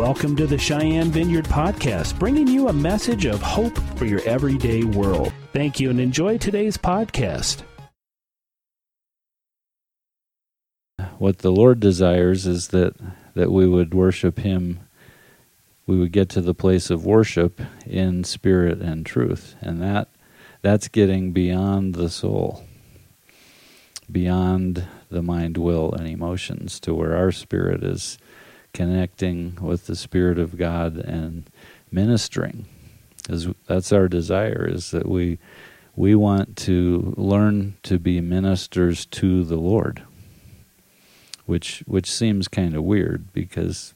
Welcome to the Cheyenne Vineyard Podcast, bringing you a message of hope for your everyday world. Thank you and enjoy today's podcast. What the Lord desires is that, that we would worship Him, we would get to the place of worship in spirit and truth. And that that's getting beyond the soul, beyond the mind, will, and emotions, to where our spirit is connecting with the Spirit of God and ministering. Is that's our desire is that we we want to learn to be ministers to the Lord. Which which seems kind of weird because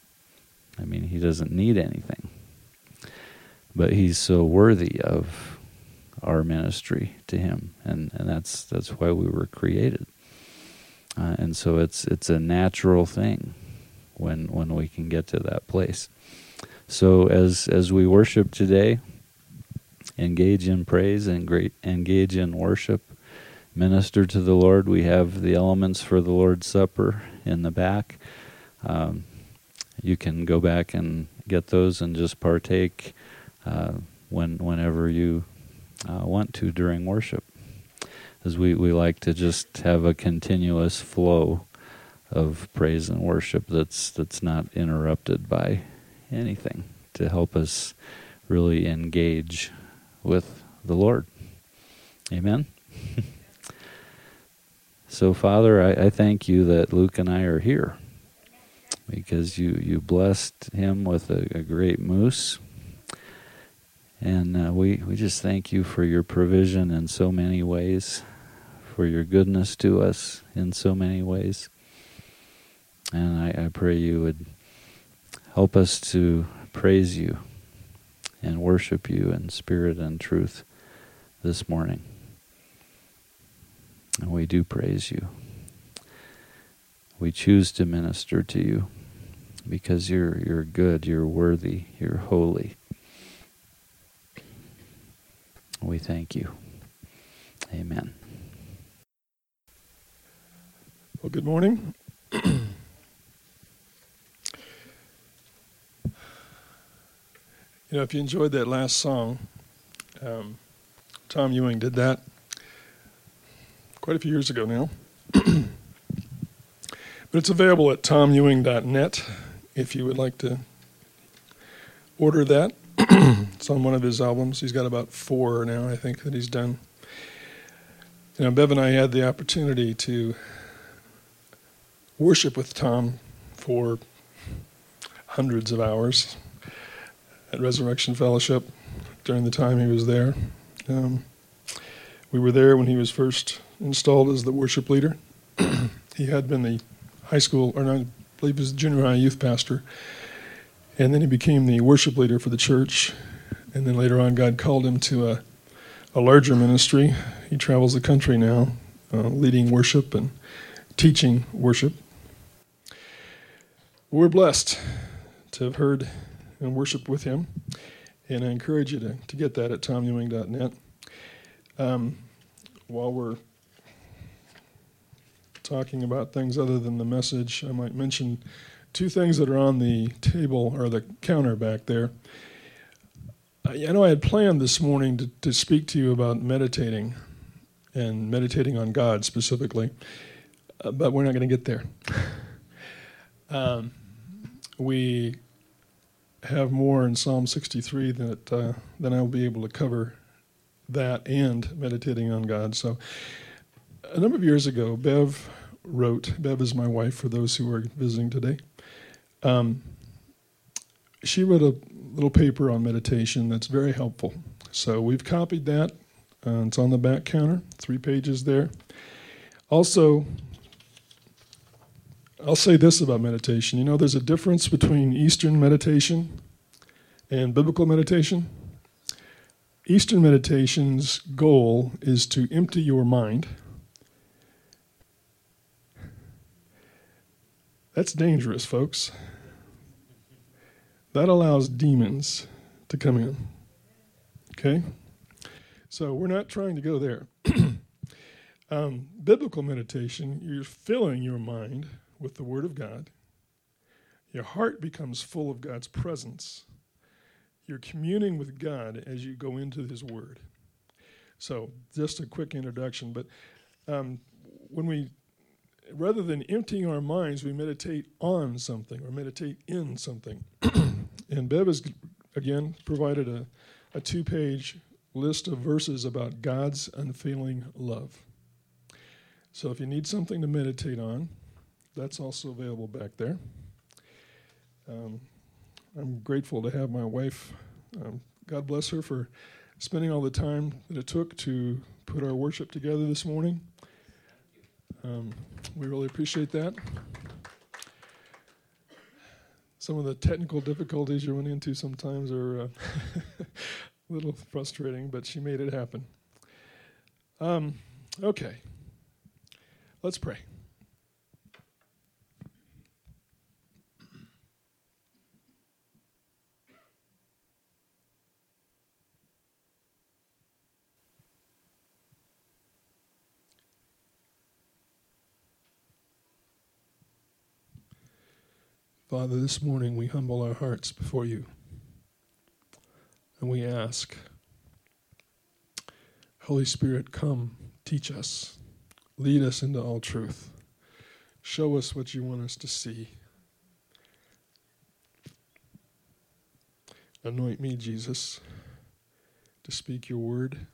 I mean he doesn't need anything. But he's so worthy of our ministry to him and, and that's that's why we were created. Uh, and so it's it's a natural thing when when we can get to that place. So as as we worship today, engage in praise and great engage in worship, minister to the Lord. We have the elements for the Lord's Supper in the back. Um, you can go back and get those and just partake uh, when whenever you uh, want to during worship. As we, we like to just have a continuous flow of praise and worship that's that's not interrupted by anything to help us really engage with the Lord. Amen. so, Father, I, I, thank you that Luke and I are here because you, you blessed him with a, a great moose. And uh, we, we just thank you for your provision in so many ways, for your goodness to us in so many ways. And I, I pray you would help us to praise you and worship you in spirit and truth this morning. And we do praise you. We choose to minister to you because you're you're good, you're worthy, you're holy. We thank you. Amen. Well, good morning. You know, if you enjoyed that last song, um, Tom Ewing did that quite a few years ago now. but it's available at tomewing.net if you would like to order that. it's on one of his albums. He's got about four now, I think, that he's done. You know, Bev and I had the opportunity to worship with Tom for hundreds of hours at Resurrection Fellowship during the time he was there. Um, we were there when he was first installed as the worship leader. he had been the high school, or I believe he was junior high youth pastor, and then he became the worship leader for the church. And then later on, God called him to a, a larger ministry. He travels the country now, uh, leading worship and teaching worship. We're blessed to have heard and worship with him. And I encourage you to, to get that at tomewing.net. Um, while we're talking about things other than the message, I might mention two things that are on the table or the counter back there. I know I had planned this morning to, to speak to you about meditating and meditating on God specifically, uh, but we're not going to get there. um, we have more in Psalm 63 that uh, then I'll be able to cover that and meditating on God. So, a number of years ago, Bev wrote. Bev is my wife. For those who are visiting today, um, she wrote a little paper on meditation that's very helpful. So we've copied that. Uh, it's on the back counter, three pages there. Also, I'll say this about meditation. You know, there's a difference between Eastern meditation and biblical meditation. Eastern meditation's goal is to empty your mind. That's dangerous, folks. That allows demons to come in. Okay? So we're not trying to go there. um, biblical meditation, you're filling your mind with the Word of God. Your heart becomes full of God's presence. You're communing with God as you go into His Word. So, just a quick introduction. But um, when we, rather than emptying our minds, we meditate on something or meditate in something. and Bev has, again, provided a, a two page list of verses about God's unfailing love. So, if you need something to meditate on, that's also available back there. Um, I'm grateful to have my wife. Um, God bless her for spending all the time that it took to put our worship together this morning. Um, we really appreciate that. Some of the technical difficulties you run into sometimes are uh, a little frustrating, but she made it happen. Um, okay, let's pray. Father, this morning we humble our hearts before you and we ask, Holy Spirit, come, teach us, lead us into all truth, show us what you want us to see. Anoint me, Jesus, to speak your word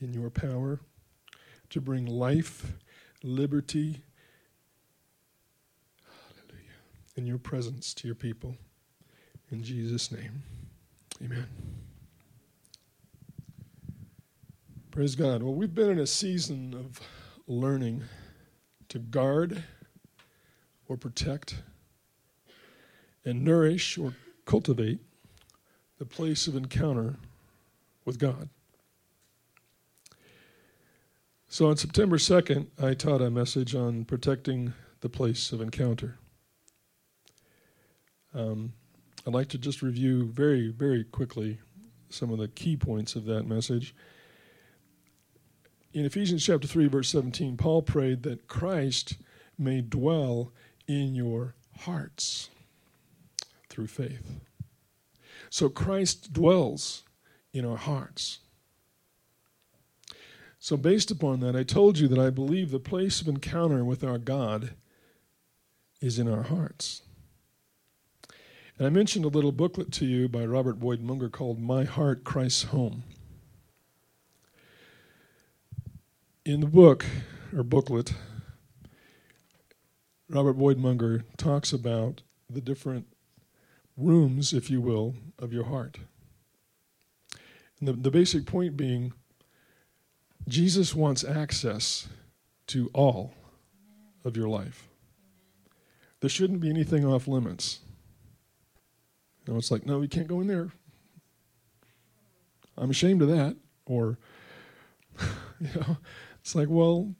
in your power, to bring life, liberty, in your presence to your people. In Jesus' name, amen. Praise God. Well, we've been in a season of learning to guard or protect and nourish or cultivate the place of encounter with God. So on September 2nd, I taught a message on protecting the place of encounter. Um, I'd like to just review very, very quickly some of the key points of that message. In Ephesians chapter 3, verse 17, Paul prayed that Christ may dwell in your hearts through faith. So Christ dwells in our hearts. So, based upon that, I told you that I believe the place of encounter with our God is in our hearts. And I mentioned a little booklet to you by Robert Boyd Munger called My Heart, Christ's Home. In the book, or booklet, Robert Boyd Munger talks about the different rooms, if you will, of your heart. And the, the basic point being Jesus wants access to all of your life. There shouldn't be anything off limits. You know, it's like, no, you can't go in there. I'm ashamed of that. Or, you know, it's like, well,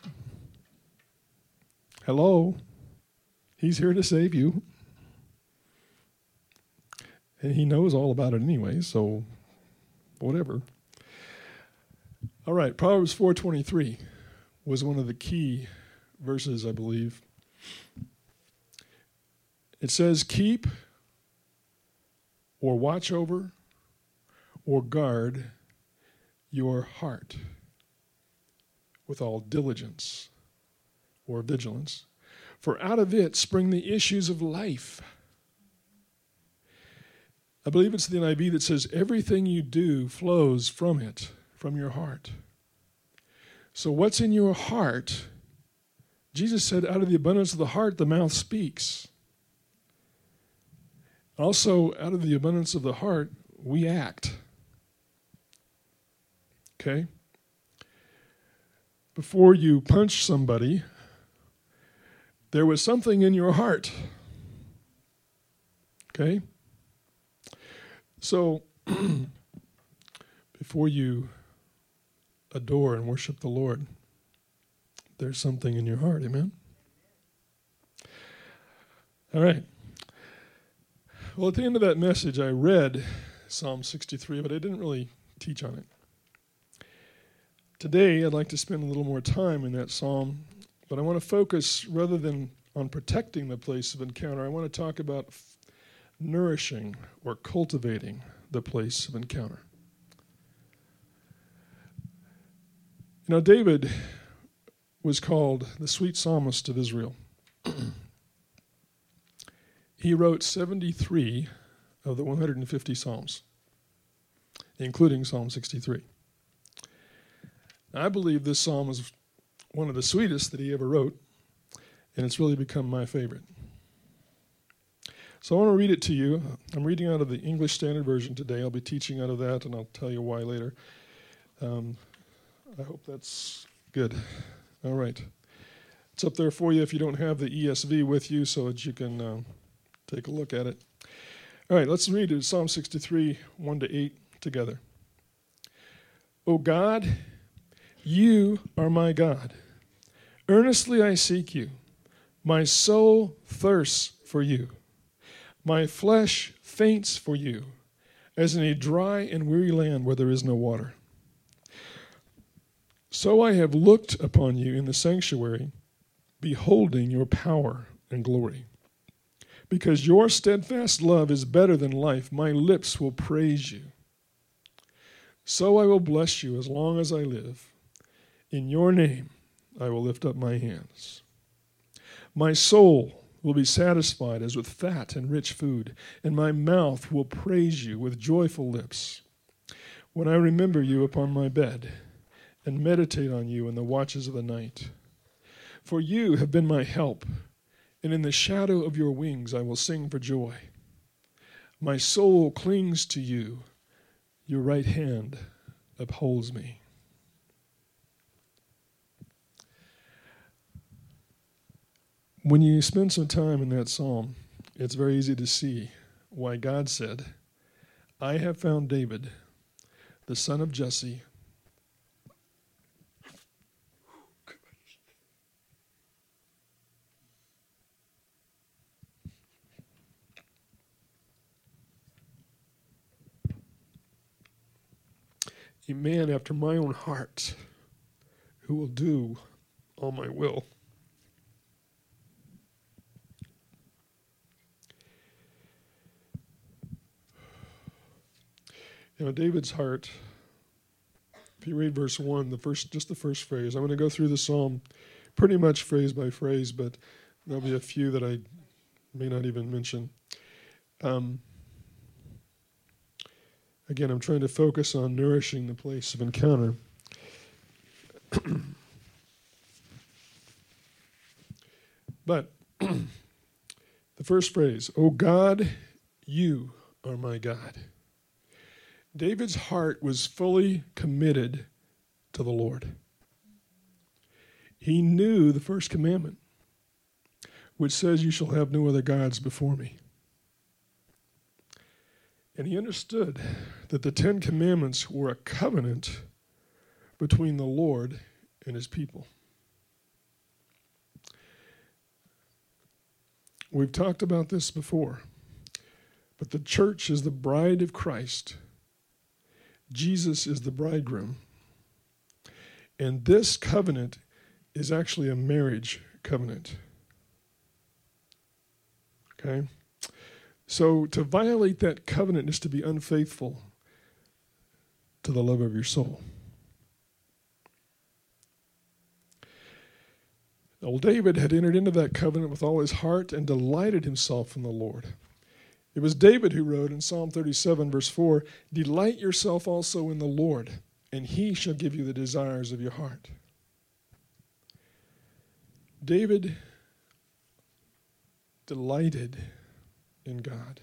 hello, he's here to save you. And he knows all about it anyway, so whatever. All right, Proverbs 4:23 was one of the key verses, I believe. It says, "Keep or watch over or guard your heart with all diligence or vigilance. For out of it spring the issues of life. I believe it's the NIV that says, everything you do flows from it, from your heart. So, what's in your heart? Jesus said, out of the abundance of the heart, the mouth speaks. Also, out of the abundance of the heart, we act. Okay? Before you punch somebody, there was something in your heart. Okay? So, before you adore and worship the Lord, there's something in your heart. Amen? All right. Well, at the end of that message, I read Psalm 63, but I didn't really teach on it. Today, I'd like to spend a little more time in that psalm, but I want to focus rather than on protecting the place of encounter, I want to talk about f- nourishing or cultivating the place of encounter. You know, David was called the sweet psalmist of Israel. he wrote 73 of the 150 Psalms, including Psalm 63. I believe this psalm is one of the sweetest that he ever wrote, and it's really become my favorite. So I want to read it to you. I'm reading out of the English Standard Version today. I'll be teaching out of that, and I'll tell you why later. Um, I hope that's good. All right. It's up there for you if you don't have the ESV with you so that you can uh, take a look at it. All right, let's read it, Psalm 63, 1 to 8 together. O God, you are my God. Earnestly I seek you. My soul thirsts for you. My flesh faints for you, as in a dry and weary land where there is no water. So I have looked upon you in the sanctuary, beholding your power and glory. Because your steadfast love is better than life, my lips will praise you. So I will bless you as long as I live. In your name I will lift up my hands. My soul will be satisfied as with fat and rich food, and my mouth will praise you with joyful lips. When I remember you upon my bed and meditate on you in the watches of the night. For you have been my help, and in the shadow of your wings I will sing for joy. My soul clings to you, your right hand upholds me. When you spend some time in that psalm, it's very easy to see why God said, I have found David, the son of Jesse. A man after my own heart who will do all my will. You know, David's heart, if you read verse 1, the first, just the first phrase, I'm going to go through the psalm pretty much phrase by phrase, but there'll be a few that I may not even mention. Um, again, I'm trying to focus on nourishing the place of encounter. but the first phrase, O God, you are my God. David's heart was fully committed to the Lord. He knew the first commandment, which says, You shall have no other gods before me. And he understood that the Ten Commandments were a covenant between the Lord and his people. We've talked about this before, but the church is the bride of Christ Jesus is the bridegroom. And this covenant is actually a marriage covenant. Okay? So to violate that covenant is to be unfaithful to the love of your soul. Old David had entered into that covenant with all his heart and delighted himself in the Lord. It was David who wrote in Psalm 37, verse 4 Delight yourself also in the Lord, and he shall give you the desires of your heart. David delighted in God.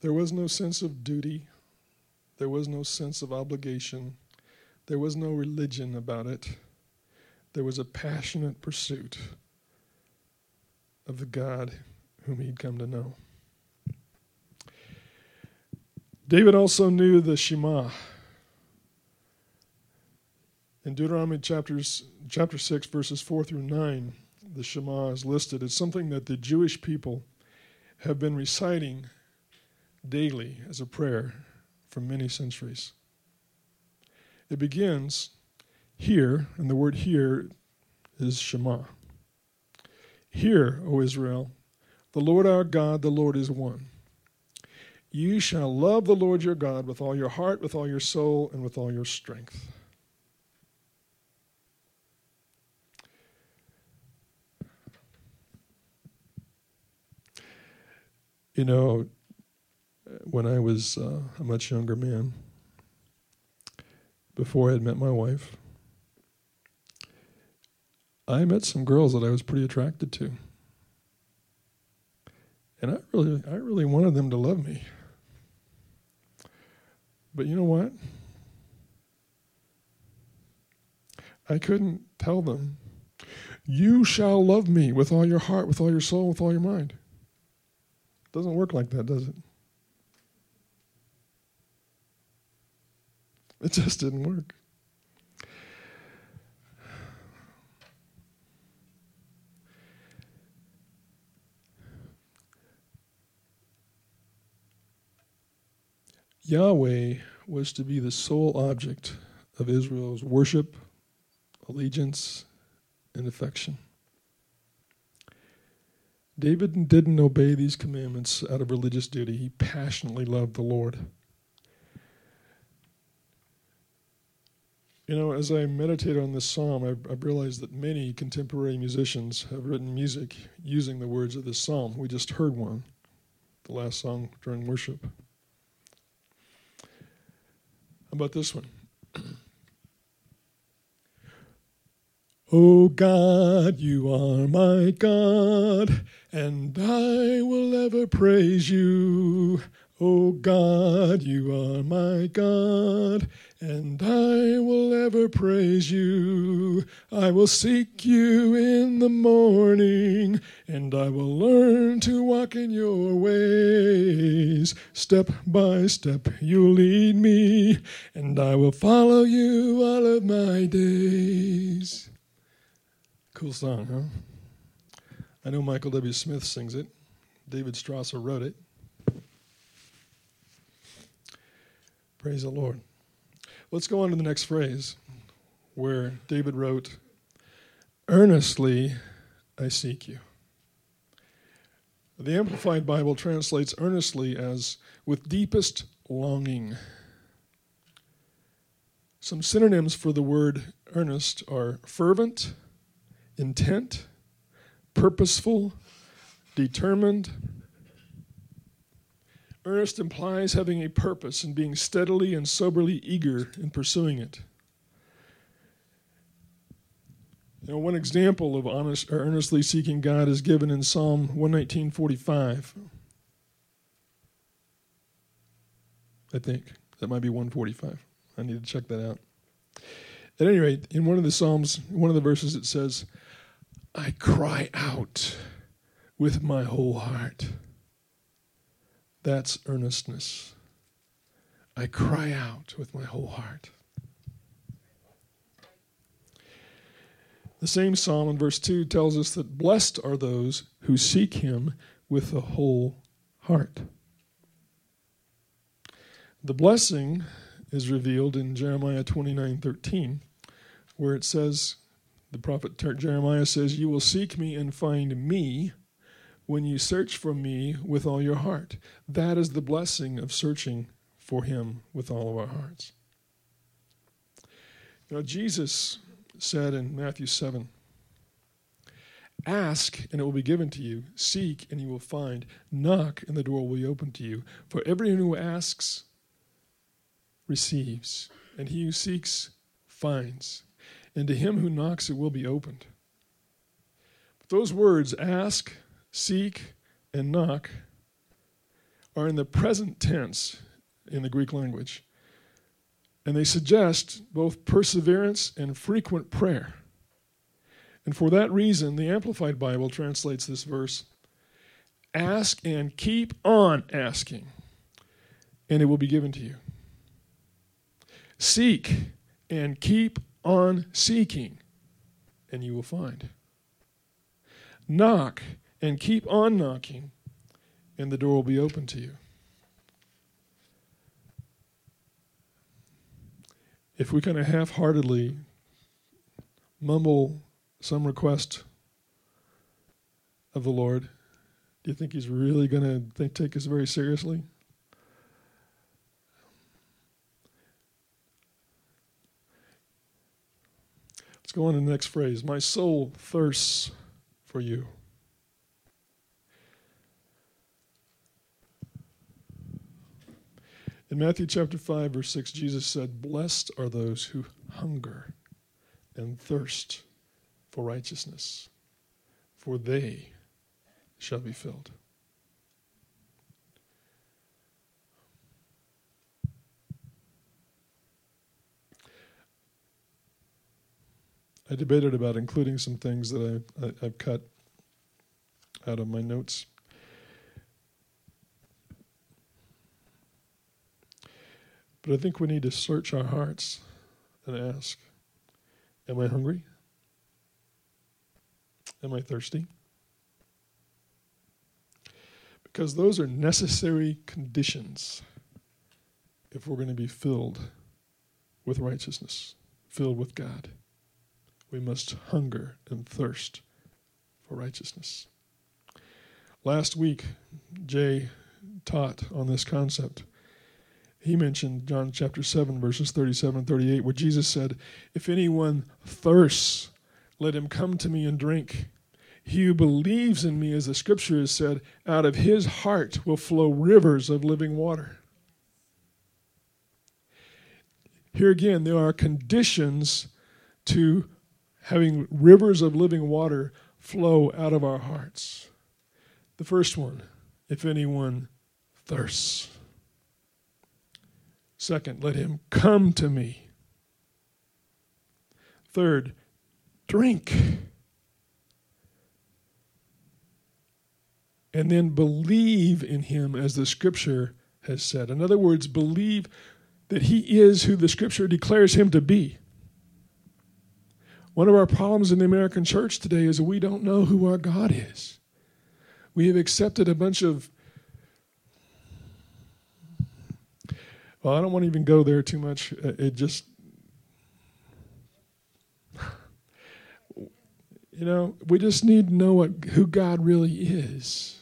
There was no sense of duty, there was no sense of obligation, there was no religion about it. There was a passionate pursuit of the God whom he'd come to know. David also knew the Shema. In Deuteronomy chapters, chapter 6, verses 4 through 9, the Shema is listed. It's something that the Jewish people have been reciting daily as a prayer for many centuries. It begins here, and the word hear is Shema. Hear, O Israel, the Lord our God, the Lord is one. You shall love the Lord your God with all your heart, with all your soul, and with all your strength. You know, when I was uh, a much younger man, before I had met my wife, I met some girls that I was pretty attracted to. And I really I really wanted them to love me. But you know what? I couldn't tell them, you shall love me with all your heart, with all your soul, with all your mind. Doesn't work like that, does it? It just didn't work. Yahweh was to be the sole object of Israel's worship, allegiance, and affection. David didn't obey these commandments out of religious duty. He passionately loved the Lord. You know, as I meditate on this psalm, I've, I've, realized that many contemporary musicians have written music using the words of this psalm. We just heard one, the last song during worship. How about this one? oh God, you are my God, and I will ever praise you. Oh God, you are my God, and I will ever praise you. I will seek you in the morning, and I will learn to walk in your ways. Step by step, you lead me, and I will follow you all of my days. Cool song, huh? I know Michael W. Smith sings it. David Strasser wrote it. Praise the Lord. Let's go on to the next phrase where David wrote, Earnestly I seek you. The Amplified Bible translates earnestly as with deepest longing. Some synonyms for the word earnest are fervent, intent, purposeful, determined, Earnest implies having a purpose and being steadily and soberly eager in pursuing it. Know, one example of honest or earnestly seeking God is given in Psalm 119:45. I think that might be 145. I need to check that out. At any rate, in one of the Psalms, one of the verses, it says, I cry out with my whole heart. That's earnestness. I cry out with my whole heart. The same psalm in verse 2 tells us that blessed are those who seek him with the whole heart. The blessing is revealed in Jeremiah 29:13 where it says the prophet Jeremiah says you will seek me and find me when you search for me with all your heart. That is the blessing of searching for him with all of our hearts. Now, Jesus said in Matthew 7 Ask, and it will be given to you. Seek, and you will find. Knock, and the door will be opened to you. For everyone who asks receives, and he who seeks finds. And to him who knocks, it will be opened. But those words, ask, seek, and knock are in the present tense in the Greek language. And they suggest both perseverance and frequent prayer. And for that reason, the Amplified Bible translates this verse Ask and keep on asking, and it will be given to you. Seek and keep on seeking, and you will find. Knock and keep on knocking, and the door will be open to you. If we kind of half heartedly mumble some request of the Lord, do you think He's really going to take us very seriously? Go on to the next phrase. My soul thirsts for you. In Matthew chapter 5, verse 6, Jesus said, Blessed are those who hunger and thirst for righteousness, for they shall be filled. I debated about including some things that I, I, I've cut out of my notes. But I think we need to search our hearts and ask Am I hungry? Am I thirsty? Because those are necessary conditions if we're going to be filled with righteousness, filled with God. We must hunger and thirst for righteousness. Last week, Jay taught on this concept he mentioned John chapter 7, verses 37 and 38, where Jesus said, If anyone thirsts, let him come to me and drink. He who believes in me, as the scripture has said, out of his heart will flow rivers of living water. Here again, there are conditions to having rivers of living water flow out of our hearts. The first one, if anyone thirsts. Second, let him come to me. Third, drink. And then believe in him as the scripture has said. In other words, believe that he is who the scripture declares him to be. One of our problems in the American church today is we don't know who our God is. We have accepted a bunch of Well, I don't want to even go there too much. Uh, it just, you know, we just need to know what, who God really is.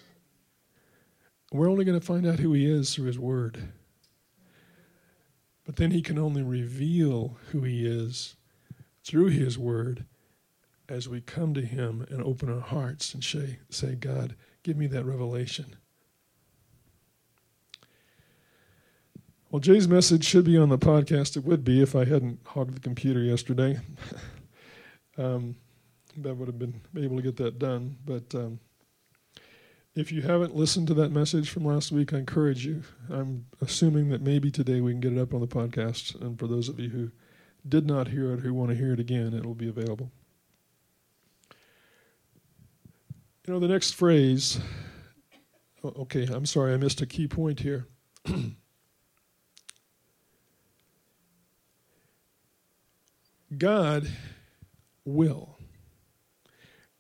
We're only going to find out who He is through His Word. But then He can only reveal who He is through His Word as we come to Him and open our hearts and say, say God, give me that revelation. Well, Jay's message should be on the podcast. It would be if I hadn't hogged the computer yesterday. um, that would have been able to get that done. But um, if you haven't listened to that message from last week, I encourage you. I'm assuming that maybe today we can get it up on the podcast. And for those of you who did not hear it, who want to hear it again, it will be available. You know, the next phrase. Okay, I'm sorry, I missed a key point here. God will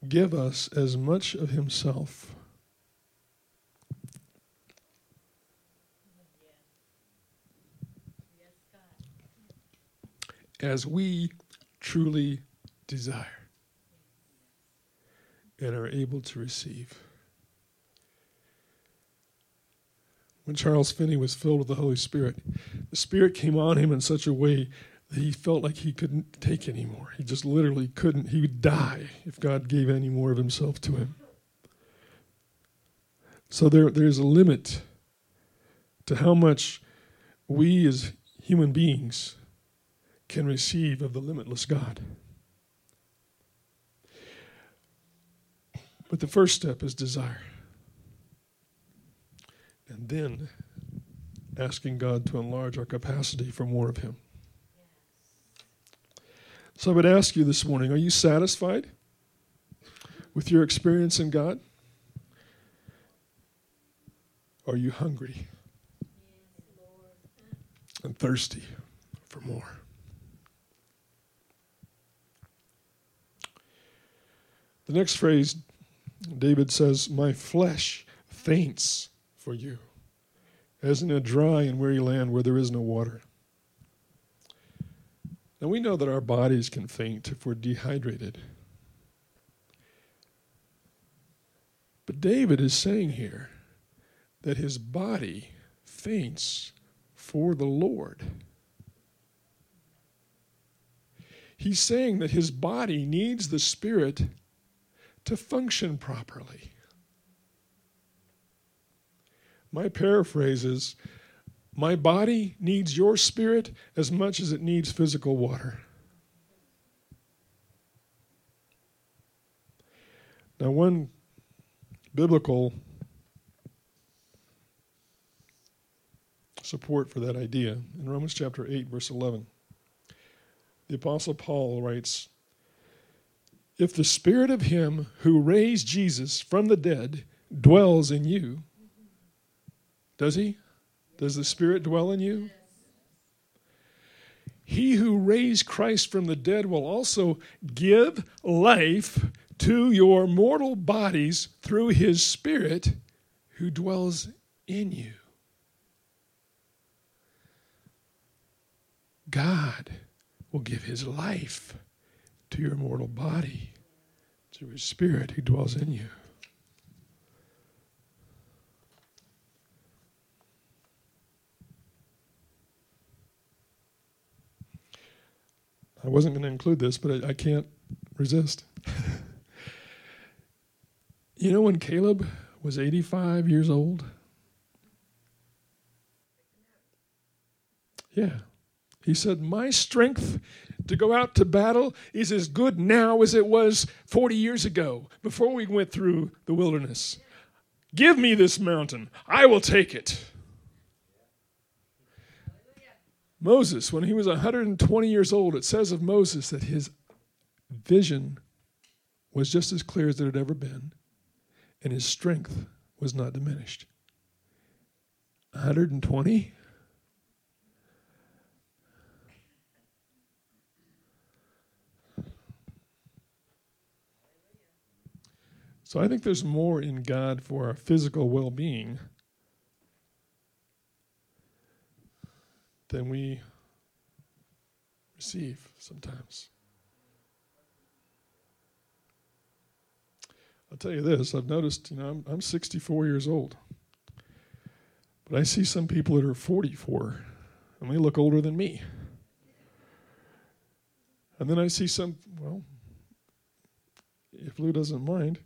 give us as much of Himself as we truly desire and are able to receive. When Charles Finney was filled with the Holy Spirit, the Spirit came on him in such a way that he felt like he couldn't take anymore. He just literally couldn't. He would die if God gave any more of himself to him. So there, there's a limit to how much we as human beings can receive of the limitless God. But the first step is desire. And then asking God to enlarge our capacity for more of Him. So I would ask you this morning are you satisfied with your experience in God? Are you hungry and thirsty for more? The next phrase, David says, My flesh faints for you, as in a dry and weary land where there is no water. Now we know that our bodies can faint if we're dehydrated. But David is saying here that his body faints for the Lord. He's saying that his body needs the Spirit to function properly. My paraphrase is My body needs your spirit as much as it needs physical water. Now, one biblical support for that idea in Romans chapter 8, verse 11 the Apostle Paul writes If the Spirit of Him who raised Jesus from the dead dwells in you, does He? Does the Spirit dwell in you? He who raised Christ from the dead will also give life to your mortal bodies through His Spirit who dwells in you. God will give his life to your mortal body through his spirit who dwells in you. I wasn't going to include this, but I, I can't resist. you know when Caleb was 85 years old? Yeah. He said, My strength to go out to battle is as good now as it was 40 years ago, before we went through the wilderness. Give me this mountain, I will take it. Moses, when he was 120 years old, it says of Moses that his vision was just as clear as it had ever been, and his strength was not diminished. 120? So I think there's more in God for our physical well being than we receive sometimes. I'll tell you this I've noticed, you know, I'm, I'm 64 years old, but I see some people that are 44 and they look older than me. And then I see some, well, if Lou doesn't mind,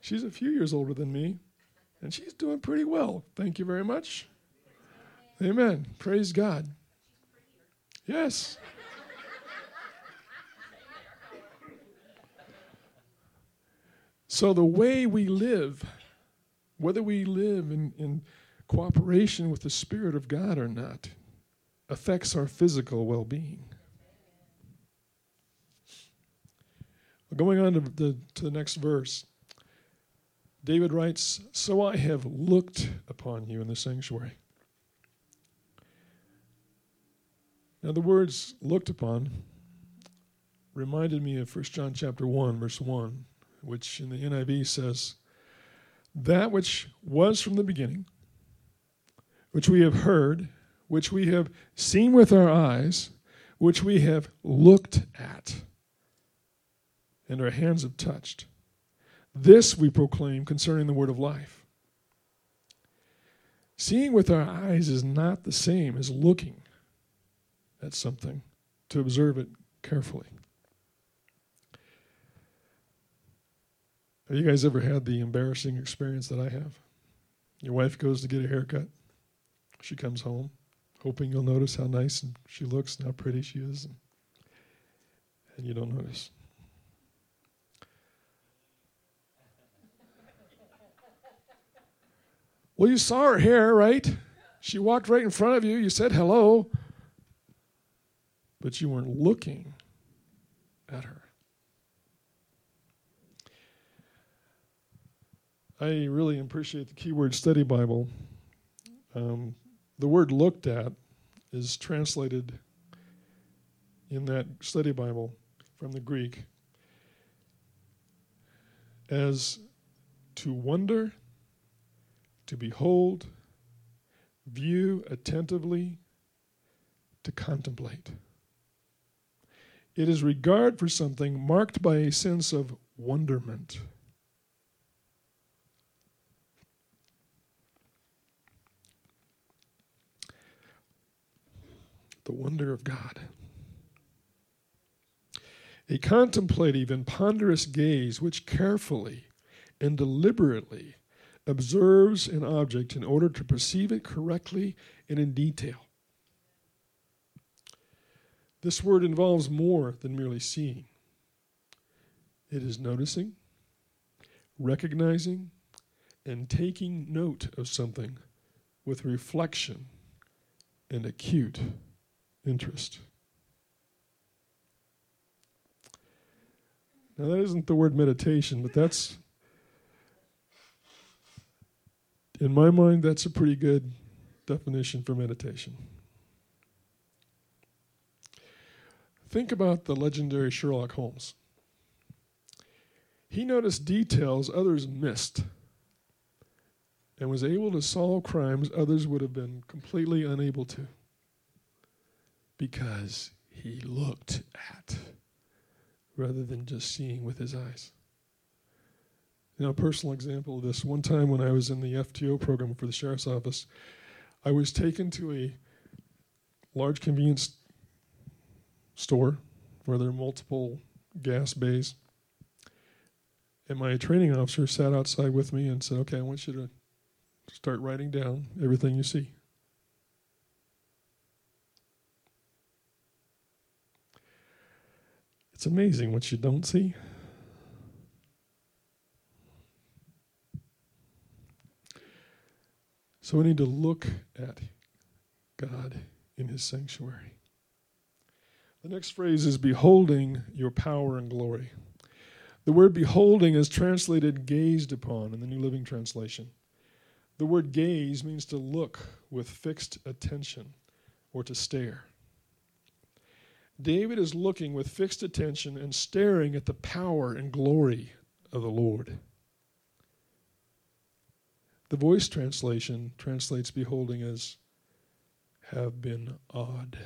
She's a few years older than me, and she's doing pretty well. Thank you very much. Amen. Praise God. Yes. So, the way we live, whether we live in, in cooperation with the Spirit of God or not, affects our physical well being. Going on to the, to the next verse. David writes, So I have looked upon you in the sanctuary. Now, the words looked upon reminded me of 1 John chapter 1, verse 1, which in the NIV says, That which was from the beginning, which we have heard, which we have seen with our eyes, which we have looked at, and our hands have touched this we proclaim concerning the word of life. Seeing with our eyes is not the same as looking at something to observe it carefully. Have you guys ever had the embarrassing experience that I have? Your wife goes to get a haircut. She comes home, hoping you'll notice how nice she looks and how pretty she is, and you don't notice. Well, you saw her hair, right? She walked right in front of you. You said hello, but you weren't looking at her. I really appreciate the keyword study Bible. Um, the word looked at is translated in that study Bible from the Greek as to wonder to behold, view attentively, to contemplate. It is regard for something marked by a sense of wonderment. The wonder of God. A contemplative and ponderous gaze which carefully and deliberately observes an object in order to perceive it correctly and in detail. This word involves more than merely seeing. It is noticing, recognizing, and taking note of something with reflection and acute interest. Now, that isn't the word meditation, but that's, in my mind, that's a pretty good definition for meditation. Think about the legendary Sherlock Holmes. He noticed details others missed and was able to solve crimes others would have been completely unable to because he looked at rather than just seeing with his eyes. You know, a personal example of this one time when I was in the FTO program for the sheriff's office, I was taken to a large convenience store where there are multiple gas bays. And my training officer sat outside with me and said, Okay, I want you to start writing down everything you see. It's amazing what you don't see. So we need to look at God in his sanctuary. The next phrase is beholding your power and glory. The word beholding is translated gazed upon in the New Living Translation. The word gaze means to look with fixed attention or to stare. David is looking with fixed attention and staring at the power and glory of the Lord. The voice translation translates beholding as have been awed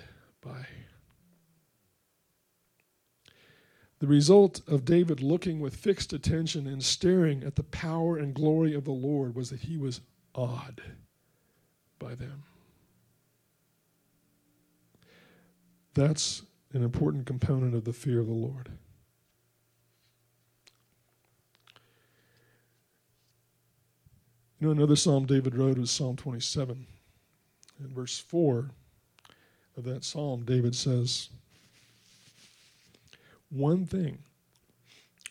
by. The result of David looking with fixed attention and staring at the power and glory of the Lord was that he was awed by them. That's an important component of the fear of the Lord. Know, another psalm David wrote was Psalm 27. In verse 4 of that psalm, David says, one thing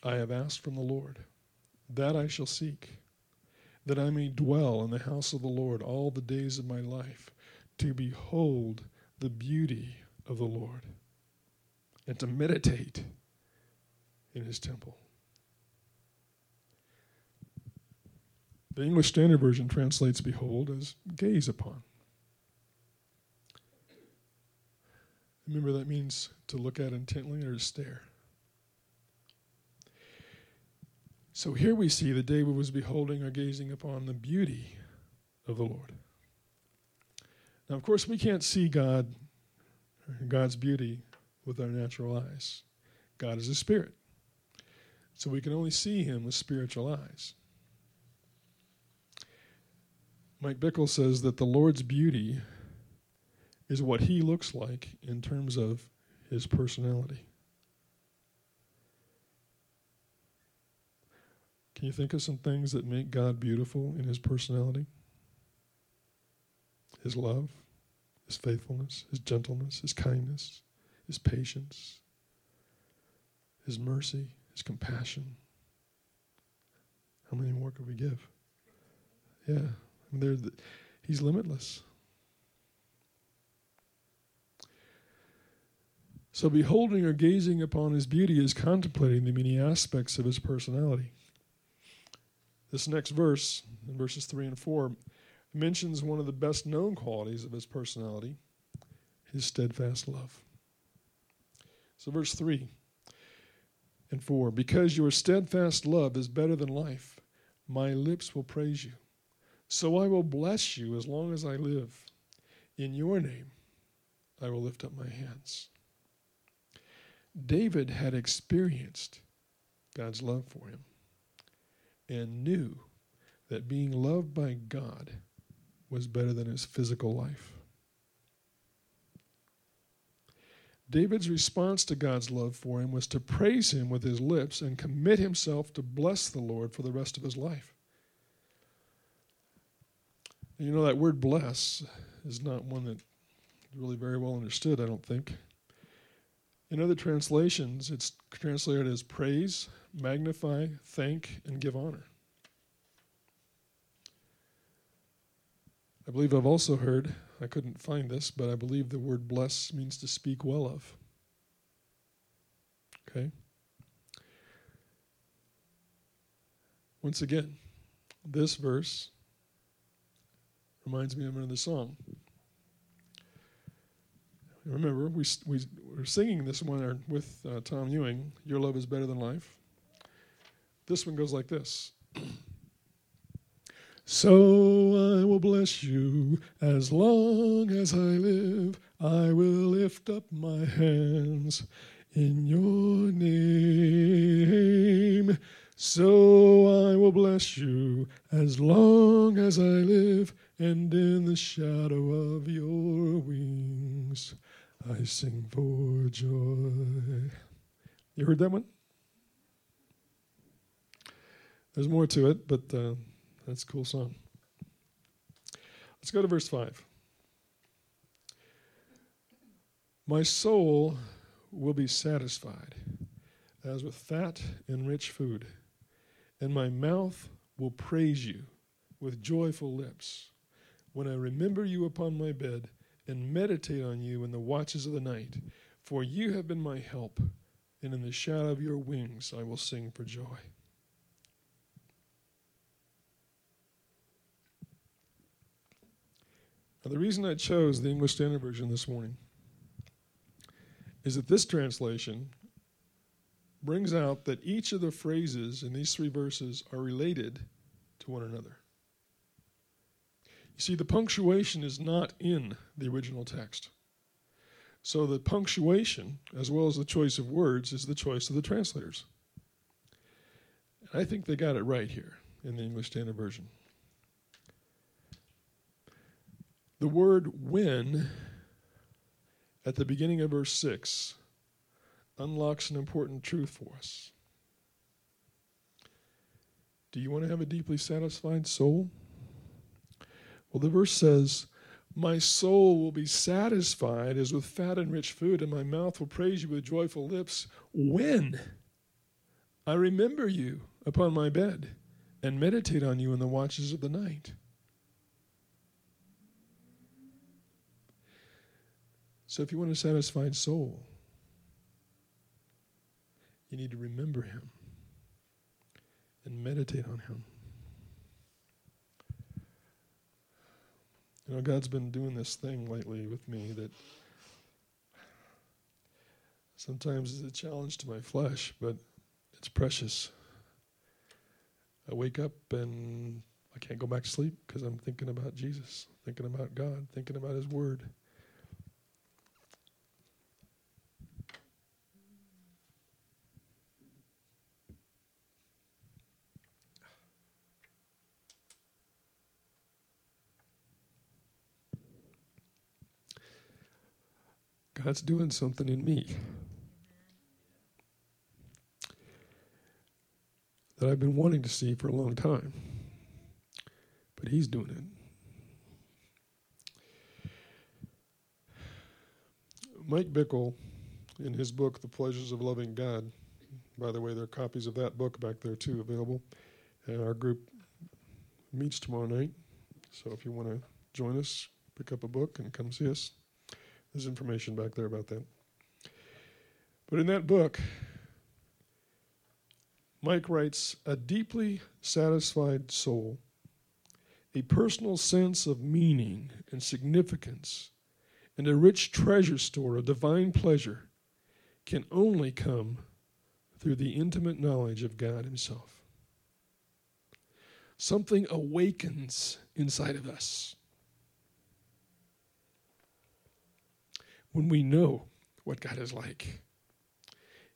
I have asked from the Lord, that I shall seek, that I may dwell in the house of the Lord all the days of my life, to behold the beauty of the Lord, and to meditate in his temple. The English Standard Version translates behold as gaze upon. Remember, that means to look at intently or to stare. So here we see that David was beholding or gazing upon the beauty of the Lord. Now, of course, we can't see God, God's beauty, with our natural eyes. God is a spirit. So we can only see him with spiritual eyes. Mike Bickle says that the Lord's beauty is what he looks like in terms of his personality. Can you think of some things that make God beautiful in his personality? His love, his faithfulness, his gentleness, his kindness, his patience, his mercy, his compassion. How many more could we give? Yeah, The, he's limitless. So, beholding or gazing upon his beauty is contemplating the many aspects of his personality. This next verse, in verses 3 and 4, mentions one of the best known qualities of his personality his steadfast love. So, verse 3 and 4 Because your steadfast love is better than life, my lips will praise you. So I will bless you as long as I live. In your name I will lift up my hands. David had experienced God's love for him and knew that being loved by God was better than his physical life. David's response to God's love for him was to praise him with his lips and commit himself to bless the Lord for the rest of his life. You know, that word bless is not one that really very well understood, I don't think. In other translations, it's translated as praise, magnify, thank, and give honor. I believe I've also heard, I couldn't find this, but I believe the word bless means to speak well of. Okay? Once again, this verse reminds me of another song. Remember, we, we were singing this one with uh, Tom Ewing, Your Love is Better Than Life. This one goes like this. So I will bless you as long as I live. I will lift up my hands in your name. So I will bless you as long as I live, and in the shadow of your wings I sing for joy. You heard that one? There's more to it, but uh, that's a cool song. Let's go to verse 5. My soul will be satisfied as with fat and rich food, and my mouth will praise you with joyful lips when I remember you upon my bed and meditate on you in the watches of the night. For you have been my help, and in the shadow of your wings I will sing for joy. Now, the reason I chose the English Standard Version this morning is that this translation brings out that each of the phrases in these three verses are related to one another. You see, the punctuation is not in the original text. So the punctuation, as well as the choice of words, is the choice of the translators. And I think they got it right here in the English Standard Version. The word when at the beginning of verse 6 unlocks an important truth for us. Do you want to have a deeply satisfied soul? Well, the verse says, My soul will be satisfied as with fat and rich food, and my mouth will praise you with joyful lips when I remember you upon my bed and meditate on you in the watches of the night. So, if you want a satisfied soul, you need to remember Him and meditate on Him. You know, God's been doing this thing lately with me that sometimes is a challenge to my flesh, but it's precious. I wake up and I can't go back to sleep because I'm thinking about Jesus, thinking about God, thinking about His Word. God's doing something in me that I've been wanting to see for a long time. But He's doing it. Mike Bickle, in his book, The Pleasures of Loving God, by the way, there are copies of that book back there too available. And our group meets tomorrow night. So if you want to join us, pick up a book and come see us. There's information back there about that. But in that book, Mike writes a deeply satisfied soul, a personal sense of meaning and significance, and a rich treasure store of divine pleasure can only come through the intimate knowledge of God Himself. Something awakens inside of us when we know what God is like.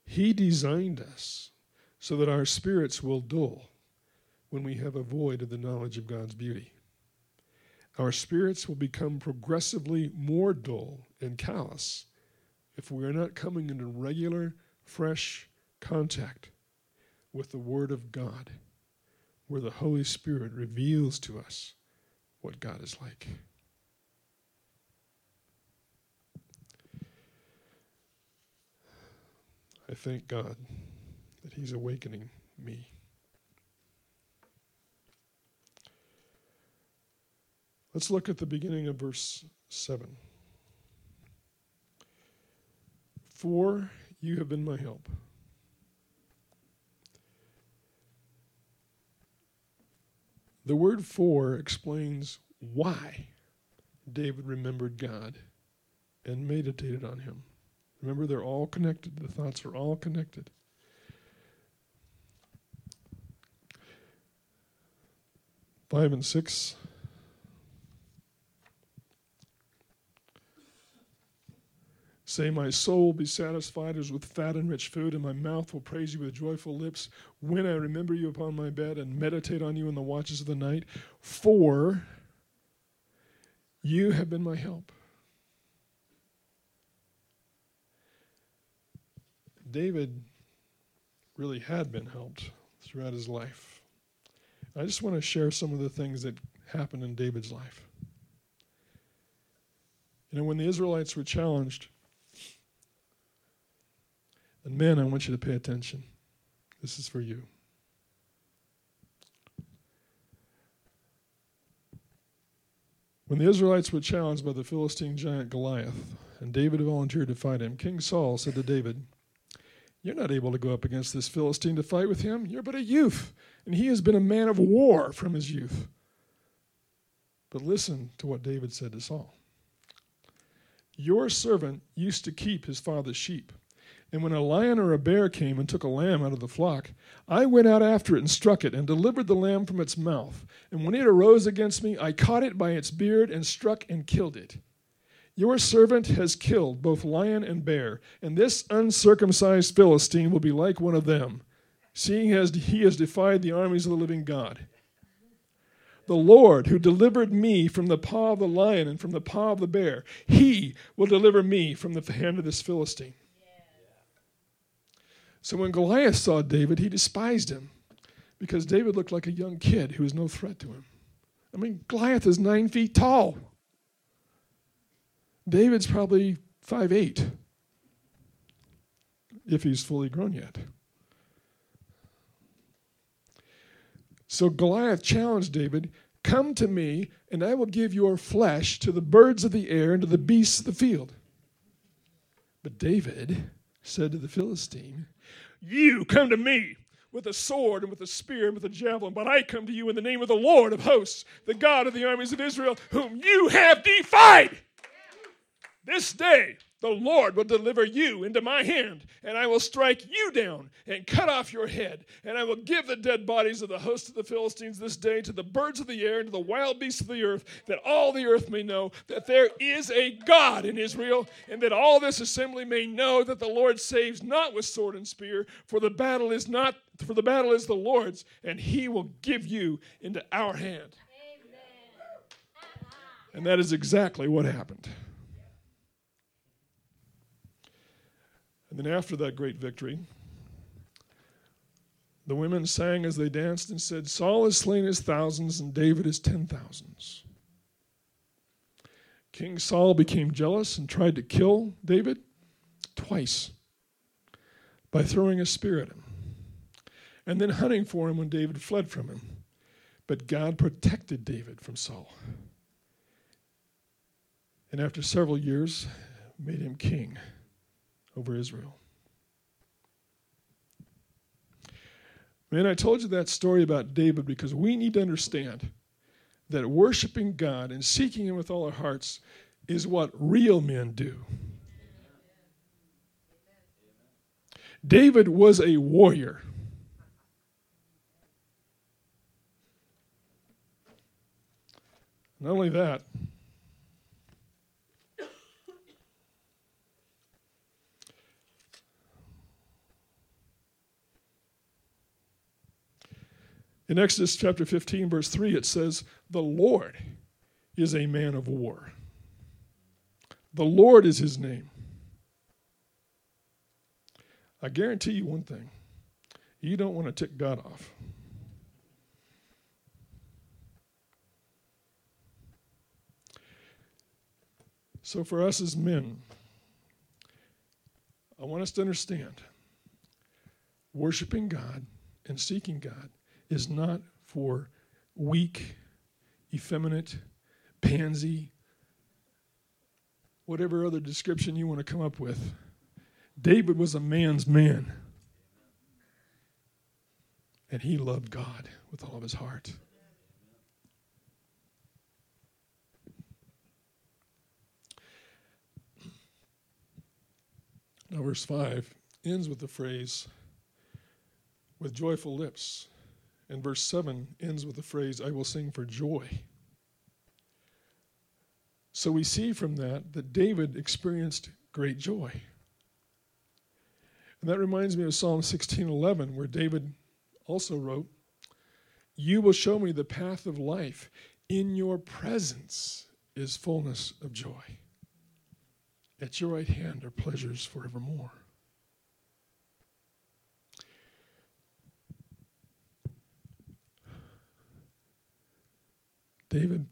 He designed us so that our spirits will dull when we have a void of the knowledge of God's beauty. Our spirits will become progressively more dull and callous if we are not coming into regular, fresh contact with the Word of God, where the Holy Spirit reveals to us what God is like. I thank God that He's awakening me. Let's look at the beginning of verse 7. For you have been my help. The word for explains why David remembered God and meditated on him. Remember, they're all connected. The thoughts are all connected. Five and six. Say, My soul will be satisfied as with fat and rich food, and my mouth will praise you with joyful lips when I remember you upon my bed and meditate on you in the watches of the night. For you have been my help. David really had been helped throughout his life. I just want to share some of the things that happened in David's life. You know, when the Israelites were challenged, and men, I want you to pay attention. This is for you. When the Israelites were challenged by the Philistine giant Goliath, and David volunteered to fight him, King Saul said to David, You're not able to go up against this Philistine to fight with him. You're but a youth, and he has been a man of war from his youth. But listen to what David said to Saul Your servant used to keep his father's sheep. And when a lion or a bear came and took a lamb out of the flock, I went out after it and struck it and delivered the lamb from its mouth. And when it arose against me, I caught it by its beard and struck and killed it. Your servant has killed both lion and bear, and this uncircumcised Philistine will be like one of them, seeing as he has defied the armies of the living God. The Lord, who delivered me from the paw of the lion and from the paw of the bear, he will deliver me from the hand of this Philistine. So when Goliath saw David, he despised him because David looked like a young kid who was no threat to him. I mean, Goliath is nine feet tall. David's probably five eight, if he's fully grown yet. So Goliath challenged David Come to me, and I will give your flesh to the birds of the air and to the beasts of the field. But David said to the Philistine, You come to me with a sword and with a spear and with a javelin, but I come to you in the name of the Lord of hosts, the God of the armies of Israel, whom you have defied. This day the Lord will deliver you into my hand, and I will strike you down and cut off your head. And I will give the dead bodies of the host of the Philistines this day to the birds of the air and to the wild beasts of the earth, that all the earth may know that there is a God in Israel, and that all this assembly may know that the Lord saves not with sword and spear, for the battle is not for the battle is the Lord's, and he will give you into our hand. Amen. And that is exactly what happened. And then after that great victory, the women sang as they danced and said, Saul has slain his thousands and David his ten thousands. King Saul became jealous and tried to kill David twice by throwing a spear at him and then hunting for him when David fled from him. But God protected David from Saul. And after several years, made him king over Israel. Man, I told you that story about David because we need to understand that worshiping God and seeking Him with all our hearts is what real men do. David was a warrior. Not only that, In Exodus chapter 15, verse 3, it says, The Lord is a man of war. The Lord is his name. I guarantee you one thing you don't want to tick God off. So, for us as men, I want us to understand worshiping God and seeking God is not for weak, effeminate, pansy, whatever other description you want to come up with. David was a man's man. And he loved God with all of his heart. Now, verse 5 ends with the phrase, with joyful lips. And verse 7 ends with the phrase, I will sing for joy. So we see from that that David experienced great joy. And that reminds me of Psalm 16:11 where David also wrote, "You will show me the path of life. In your presence is fullness of joy. At your right hand are pleasures forevermore." David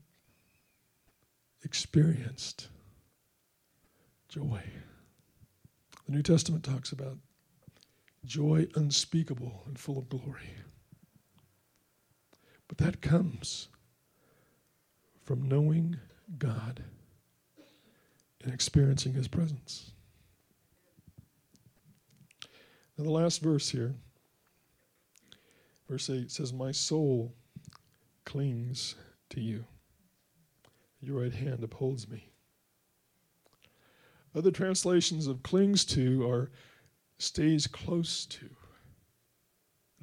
experienced joy. The New Testament talks about joy unspeakable and full of glory. But that comes from knowing God and experiencing His presence. Now, the last verse here, verse 8 says, My soul clings to you. Your right hand upholds me. Other translations of clings to are stays close to,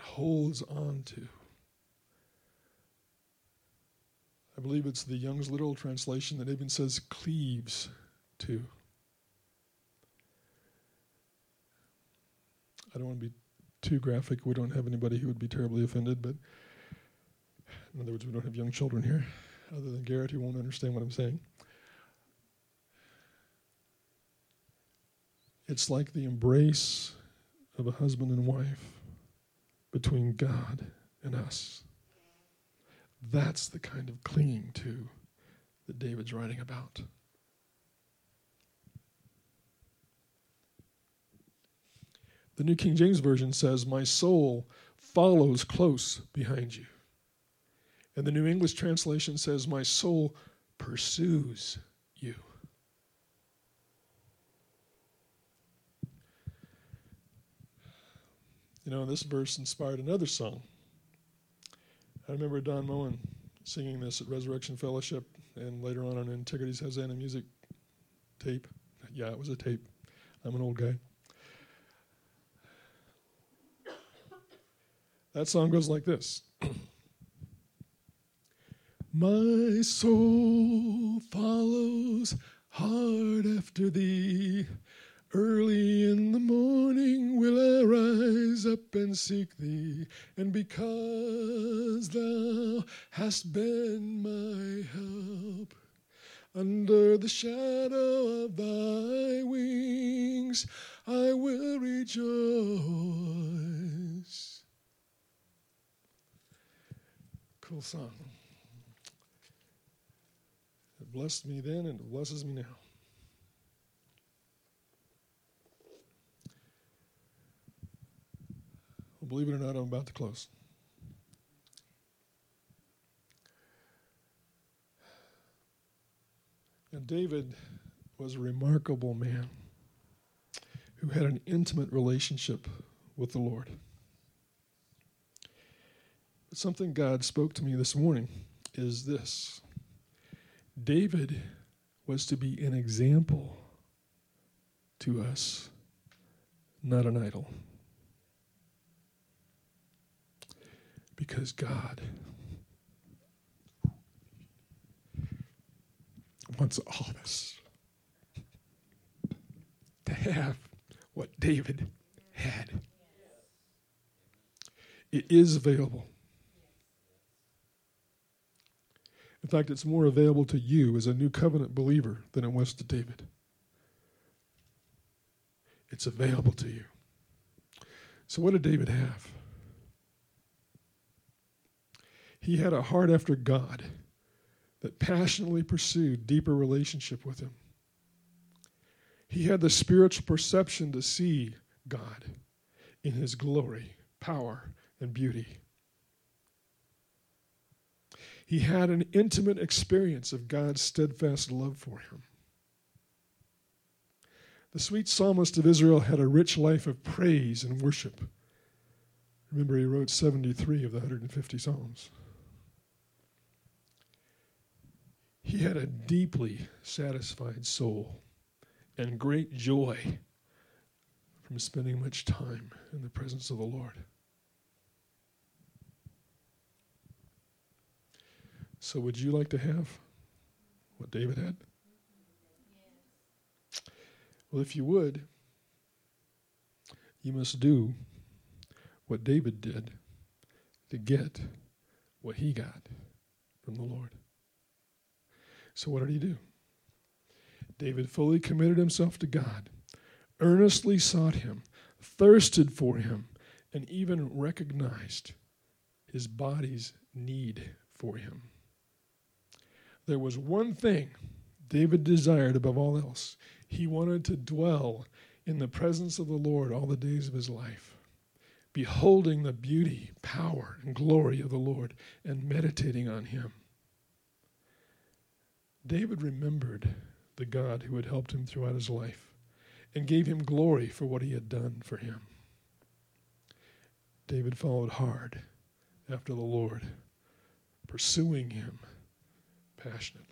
holds on to. I believe it's the Young's Literal Translation that even says cleaves to. I don't want to be too graphic. We don't have anybody who would be terribly offended, but in other words, we don't have young children here, other than Garrett, who won't understand what I'm saying. It's like the embrace of a husband and wife between God and us. That's the kind of clinging to that David's writing about. The New King James Version says, My soul follows close behind you. And the New English translation says, My soul pursues you. You know, this verse inspired another song. I remember Don Moen singing this at Resurrection Fellowship and later on on Integrity's Hosanna music tape. Yeah, it was a tape. I'm an old guy. That song goes like this. My soul follows hard after thee. Early in the morning will I rise up and seek thee, and because thou hast been my help, under the shadow of thy wings I will rejoice. Cool song. Blessed me then and blesses me now. Well, believe it or not, I'm about to close. And David was a remarkable man who had an intimate relationship with the Lord. But something God spoke to me this morning is this David was to be an example to us, not an idol. Because God wants all of us to have what David had. It is available. In fact, it's more available to you as a new covenant believer than it was to David. It's available to you. So, what did David have? He had a heart after God that passionately pursued deeper relationship with Him. He had the spiritual perception to see God in His glory, power, and beauty. He had an intimate experience of God's steadfast love for him. The sweet psalmist of Israel had a rich life of praise and worship. Remember, he wrote 73 of the 150 Psalms. He had a deeply satisfied soul and great joy from spending much time in the presence of the Lord. So, would you like to have what David had? Well, if you would, you must do what David did to get what he got from the Lord. So, what did he do? David fully committed himself to God, earnestly sought him, thirsted for him, and even recognized his body's need for him. There was one thing David desired above all else. He wanted to dwell in the presence of the Lord all the days of his life, beholding the beauty, power, and glory of the Lord and meditating on him. David remembered the God who had helped him throughout his life and gave him glory for what he had done for him. David followed hard after the Lord, pursuing him passionately.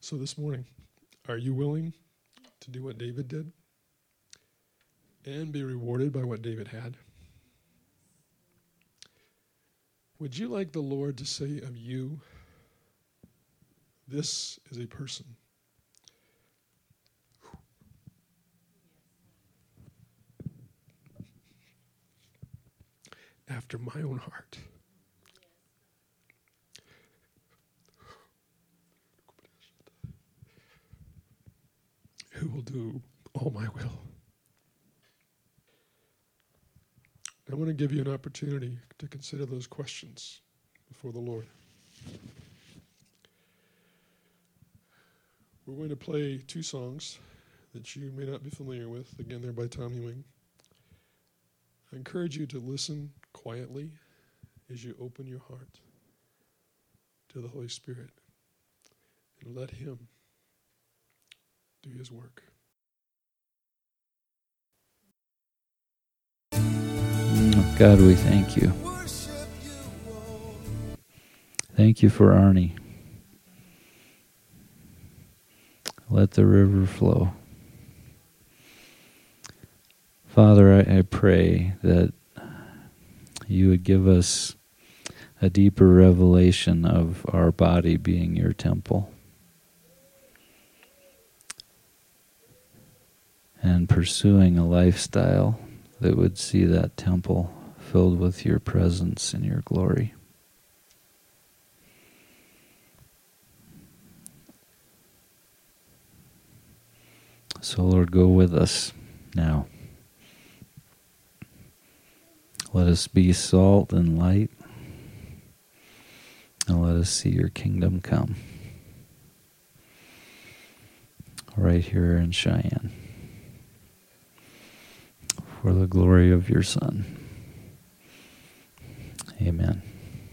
So this morning, are you willing to do what David did and be rewarded by what David had? Would you like the Lord to say of you, this is a person after my own heart? Who will do all my will? I want to give you an opportunity to consider those questions before the Lord. We're going to play two songs that you may not be familiar with. Again, they're by Tom Ewing. I encourage you to listen quietly as you open your heart to the Holy Spirit and let Him do His work. God, we thank you. Thank you for Arnie. Let the river flow. Father, I, I, pray that you would give us a deeper revelation of our body being your temple. And pursuing a lifestyle that would see that temple filled with your presence and your glory. So, Lord, go with us now. Let us be salt and light, and let us see your kingdom come right here in Cheyenne for the glory of your Son. Amen.